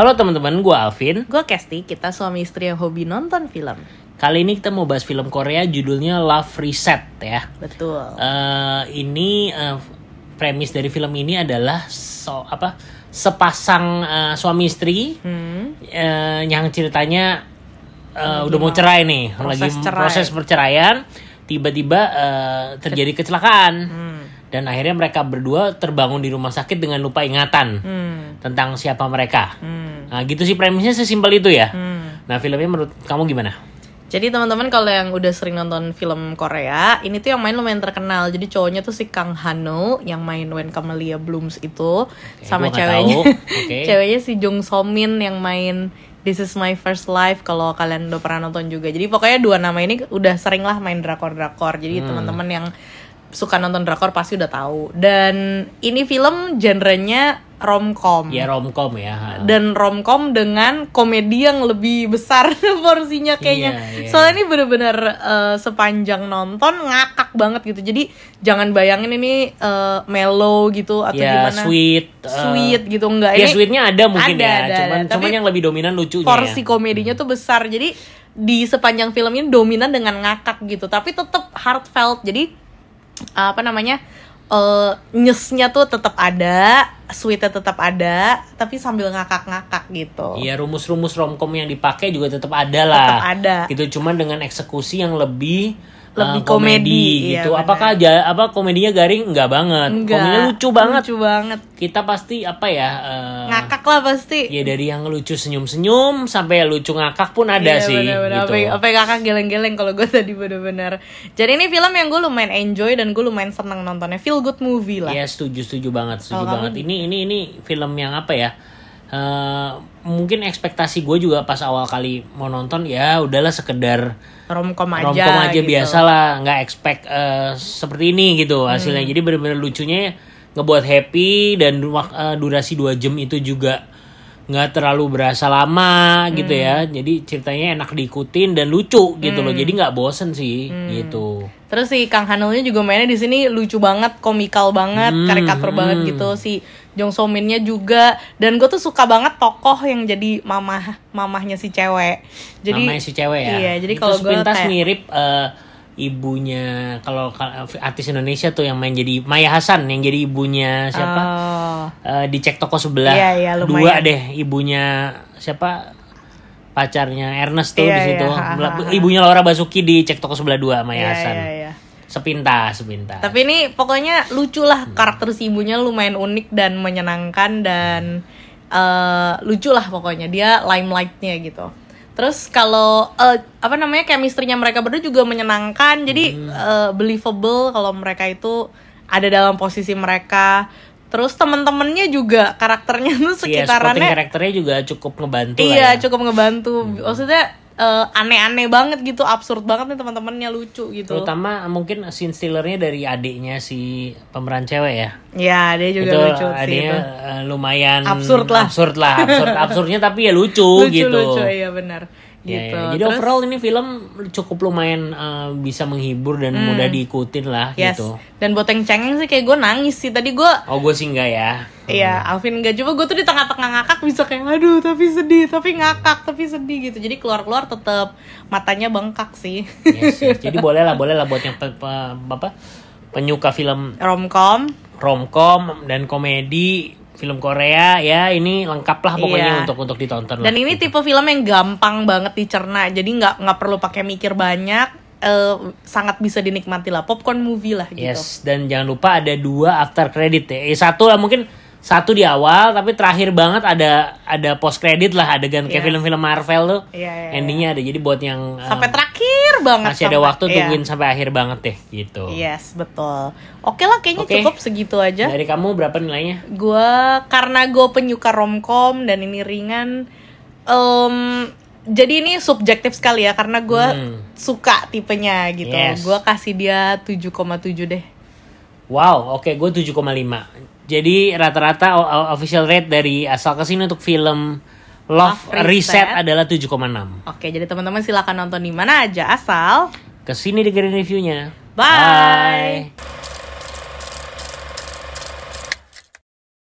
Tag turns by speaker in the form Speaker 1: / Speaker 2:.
Speaker 1: Halo teman-teman, gue Alvin.
Speaker 2: Gue Kesti, kita suami istri yang hobi nonton film.
Speaker 1: Kali ini kita mau bahas film Korea judulnya Love Reset ya.
Speaker 2: Betul.
Speaker 1: Eh, ini eh, premis dari film ini adalah so apa sepasang eh, suami istri
Speaker 2: Hmm.
Speaker 1: eh, yang ceritanya eh, udah mau cerai nih,
Speaker 2: proses
Speaker 1: lagi
Speaker 2: cerai.
Speaker 1: proses perceraian, tiba-tiba eh, terjadi kecelakaan
Speaker 2: Hmm.
Speaker 1: Dan akhirnya mereka berdua terbangun di rumah sakit dengan lupa ingatan
Speaker 2: Hmm.
Speaker 1: tentang siapa mereka.
Speaker 2: Hmm.
Speaker 1: Nah gitu sih premisnya sesimpel itu ya.
Speaker 2: Hmm.
Speaker 1: Nah filmnya menurut kamu gimana?
Speaker 2: Jadi teman-teman kalau yang udah sering nonton film Korea, ini tuh yang main lumayan terkenal. Jadi cowoknya tuh si Kang Hano yang main When Camellia Blooms itu,
Speaker 1: gua
Speaker 2: sama ceweknya.
Speaker 1: Oke.
Speaker 2: ceweknya si Jung So Min yang main This Is My First Life. Kalau kalian udah pernah nonton juga. Jadi pokoknya dua nama ini udah sering lah main drakor-drakor. Jadi
Speaker 1: Hmm.
Speaker 2: teman-teman yang suka nonton drakor pasti udah tahu. Dan ini film genrenya romcom.
Speaker 1: Ya romcom ya.
Speaker 2: dan romcom dengan komedi yang lebih besar porsinya kayaknya.
Speaker 1: Iya, iya.
Speaker 2: Soalnya ini bener-bener eh, sepanjang nonton ngakak banget gitu. Jadi jangan bayangin ini eh, mellow gitu atau
Speaker 1: ya
Speaker 2: gimana.
Speaker 1: sweet. eh,
Speaker 2: Sweet gitu enggak.
Speaker 1: ya
Speaker 2: ini
Speaker 1: sweetnya ada mungkin
Speaker 2: ada,
Speaker 1: ya.
Speaker 2: ada,
Speaker 1: cuman
Speaker 2: ada.
Speaker 1: cuman
Speaker 2: Tapi
Speaker 1: yang lebih dominan lucunya
Speaker 2: porsi
Speaker 1: ya.
Speaker 2: komedinya tuh besar. Jadi di sepanjang film ini dominan dengan ngakak gitu. Tapi tetap heartfelt. Jadi apa namanya? eh nyesnya tuh tetap ada, sweetnya tetap ada, tapi sambil ngakak-ngakak gitu.
Speaker 1: Iya rumus-rumus romcom yang dipakai juga tetap ada lah.
Speaker 2: Tetap ada.
Speaker 1: Gitu cuman dengan eksekusi yang lebih
Speaker 2: Lebih
Speaker 1: eh, komedi,
Speaker 2: komedi, iya,
Speaker 1: gitu.
Speaker 2: benar.
Speaker 1: Apakah ja- apa komedinya garing? Enggak banget.
Speaker 2: Enggak.
Speaker 1: Komedinya lucu banget.
Speaker 2: Lucu banget.
Speaker 1: Kita pasti apa ya? eh,
Speaker 2: Ngakak lah pasti.
Speaker 1: Ya dari yang lucu senyum-senyum sampai lucu ngakak pun ada
Speaker 2: Iya,
Speaker 1: sih
Speaker 2: bener-bener.
Speaker 1: gitu.
Speaker 2: Apa, apa ngakak geleng-geleng kalau gue tadi bener-bener. Jadi ini film yang gue lumayan enjoy dan gue lumayan seneng nontonnya. Feel good movie lah.
Speaker 1: Iya setuju setuju banget setuju
Speaker 2: Kalau
Speaker 1: banget. Ini ini ini film yang apa ya? eh, mungkin ekspektasi gue juga pas awal kali mau nonton ya udahlah sekedar
Speaker 2: Romcom aja.
Speaker 1: romcom aja
Speaker 2: gitu.
Speaker 1: biasa lah, nggak expect eh, seperti ini gitu
Speaker 2: Hmm.
Speaker 1: hasilnya. Jadi bener-bener lucunya ngebuat happy dan eh, durasi dua jam itu juga nggak terlalu berasa lama gitu
Speaker 2: Hmm.
Speaker 1: ya. Jadi ceritanya enak diikutin dan lucu gitu loh. Jadi nggak bosen sih
Speaker 2: Hmm.
Speaker 1: gitu.
Speaker 2: Terus si Kang Hanulnya juga mainnya di sini lucu banget, komikal banget,
Speaker 1: Hmm,
Speaker 2: karikatur banget gitu. Si Jong So Min-nya juga dan gue tuh suka banget tokoh yang jadi mamah mamahnya si cewek. Jadi
Speaker 1: namanya si cewek ya.
Speaker 2: Iya, jadi kalau gue kayak-
Speaker 1: mirip eh, ibunya kalau ka- artis Indonesia tuh yang main jadi Maya Hasan yang jadi ibunya siapa?
Speaker 2: Oh.
Speaker 1: Eh, di cek toko sebelah.
Speaker 2: Iya, iya,
Speaker 1: Dua deh ibunya siapa? Pacarnya Ernest tuh
Speaker 2: Iya,
Speaker 1: di situ.
Speaker 2: iya, ha, ha, ha.
Speaker 1: Ibunya Laura Basuki di cek toko sebelah dua Maya
Speaker 2: Iya,
Speaker 1: Hasan.
Speaker 2: iya, iya.
Speaker 1: Sepintas, sepintas.
Speaker 2: Tapi ini pokoknya lucu lah karakter si ibunya lumayan unik dan menyenangkan dan eh, lucu lah pokoknya dia limelightnya gitu. Terus kalau eh, apa namanya chemistry-nya mereka berdua juga menyenangkan jadi eh, believable kalau mereka itu ada dalam posisi mereka. Terus temen-temennya juga karakternya tuh
Speaker 1: Iya,
Speaker 2: sekitarannya
Speaker 1: karakternya juga cukup ngebantu lah
Speaker 2: iya
Speaker 1: ya.
Speaker 2: cukup ngebantu. Maksudnya eh, aneh-aneh banget gitu, absurd banget nih teman-temannya lucu gitu.
Speaker 1: Terutama mungkin scene stealernya dari adiknya si pemeran cewek ya.
Speaker 2: Ya dia juga
Speaker 1: itu
Speaker 2: lucu sih
Speaker 1: adanya
Speaker 2: itu.
Speaker 1: eh, lumayan
Speaker 2: Absurd lah.
Speaker 1: absurd lah absurd absurdnya tapi ya lucu,
Speaker 2: lucu
Speaker 1: gitu
Speaker 2: lucu iya benar
Speaker 1: Ya,
Speaker 2: gitu
Speaker 1: ya. jadi
Speaker 2: Terus,
Speaker 1: overall ini film cukup lumayan eh, bisa menghibur dan mudah diikutin lah
Speaker 2: Hmm. yes
Speaker 1: gitu
Speaker 2: dan buat yang cengeng sih kayak gue nangis sih tadi gue
Speaker 1: oh gue sih enggak ya
Speaker 2: Iya, Alvin enggak coba gue tuh di tengah-tengah ngakak bisa kayak aduh tapi sedih, tapi ngakak tapi sedih gitu. Jadi keluar-keluar tetap matanya bengkak sih.
Speaker 1: Yes, yes. jadi boleh lah boleh lah buat yang pe- pe- apa penyuka film
Speaker 2: Romcom.
Speaker 1: romcom dan komedi film Korea ya ini lengkap lah pokoknya
Speaker 2: Iya.
Speaker 1: untuk untuk ditonton
Speaker 2: Dan
Speaker 1: lah.
Speaker 2: ini tipe film yang gampang banget dicerna. Jadi nggak nggak perlu pakai mikir banyak. eh, sangat bisa dinikmati lah popcorn movie lah gitu.
Speaker 1: Yes, dan jangan lupa ada dua after credit ya. Eh, satu lah mungkin satu di awal, tapi terakhir banget ada ada post credit lah adegan kayak
Speaker 2: Iya.
Speaker 1: film-film Marvel tuh.
Speaker 2: Iya, iya,
Speaker 1: Endingnya ada. Jadi buat yang
Speaker 2: Sampai
Speaker 1: um,
Speaker 2: terakhir banget.
Speaker 1: masih ada
Speaker 2: sampai-
Speaker 1: waktu
Speaker 2: iya.
Speaker 1: tungguin sampai akhir banget deh gitu.
Speaker 2: Yes, betul. Oke lah, kayaknya
Speaker 1: Oke.
Speaker 2: cukup segitu aja.
Speaker 1: Dari kamu berapa nilainya?
Speaker 2: Gua karena gue penyuka romcom dan ini ringan, em, jadi ini subjektif sekali ya karena gue
Speaker 1: Hmm.
Speaker 2: suka tipenya gitu.
Speaker 1: Yes.
Speaker 2: Gua kasih dia 7,7 deh.
Speaker 1: Wow, oke gue 7,5. Jadi rata-rata official rate dari asal ke sini untuk film Love,
Speaker 2: Love
Speaker 1: Reset.
Speaker 2: Reset.
Speaker 1: adalah 7,6.
Speaker 2: Oke, jadi teman-teman silakan nonton di mana aja asal.
Speaker 1: Ke sini dengerin reviewnya.
Speaker 2: Bye.
Speaker 1: Bye.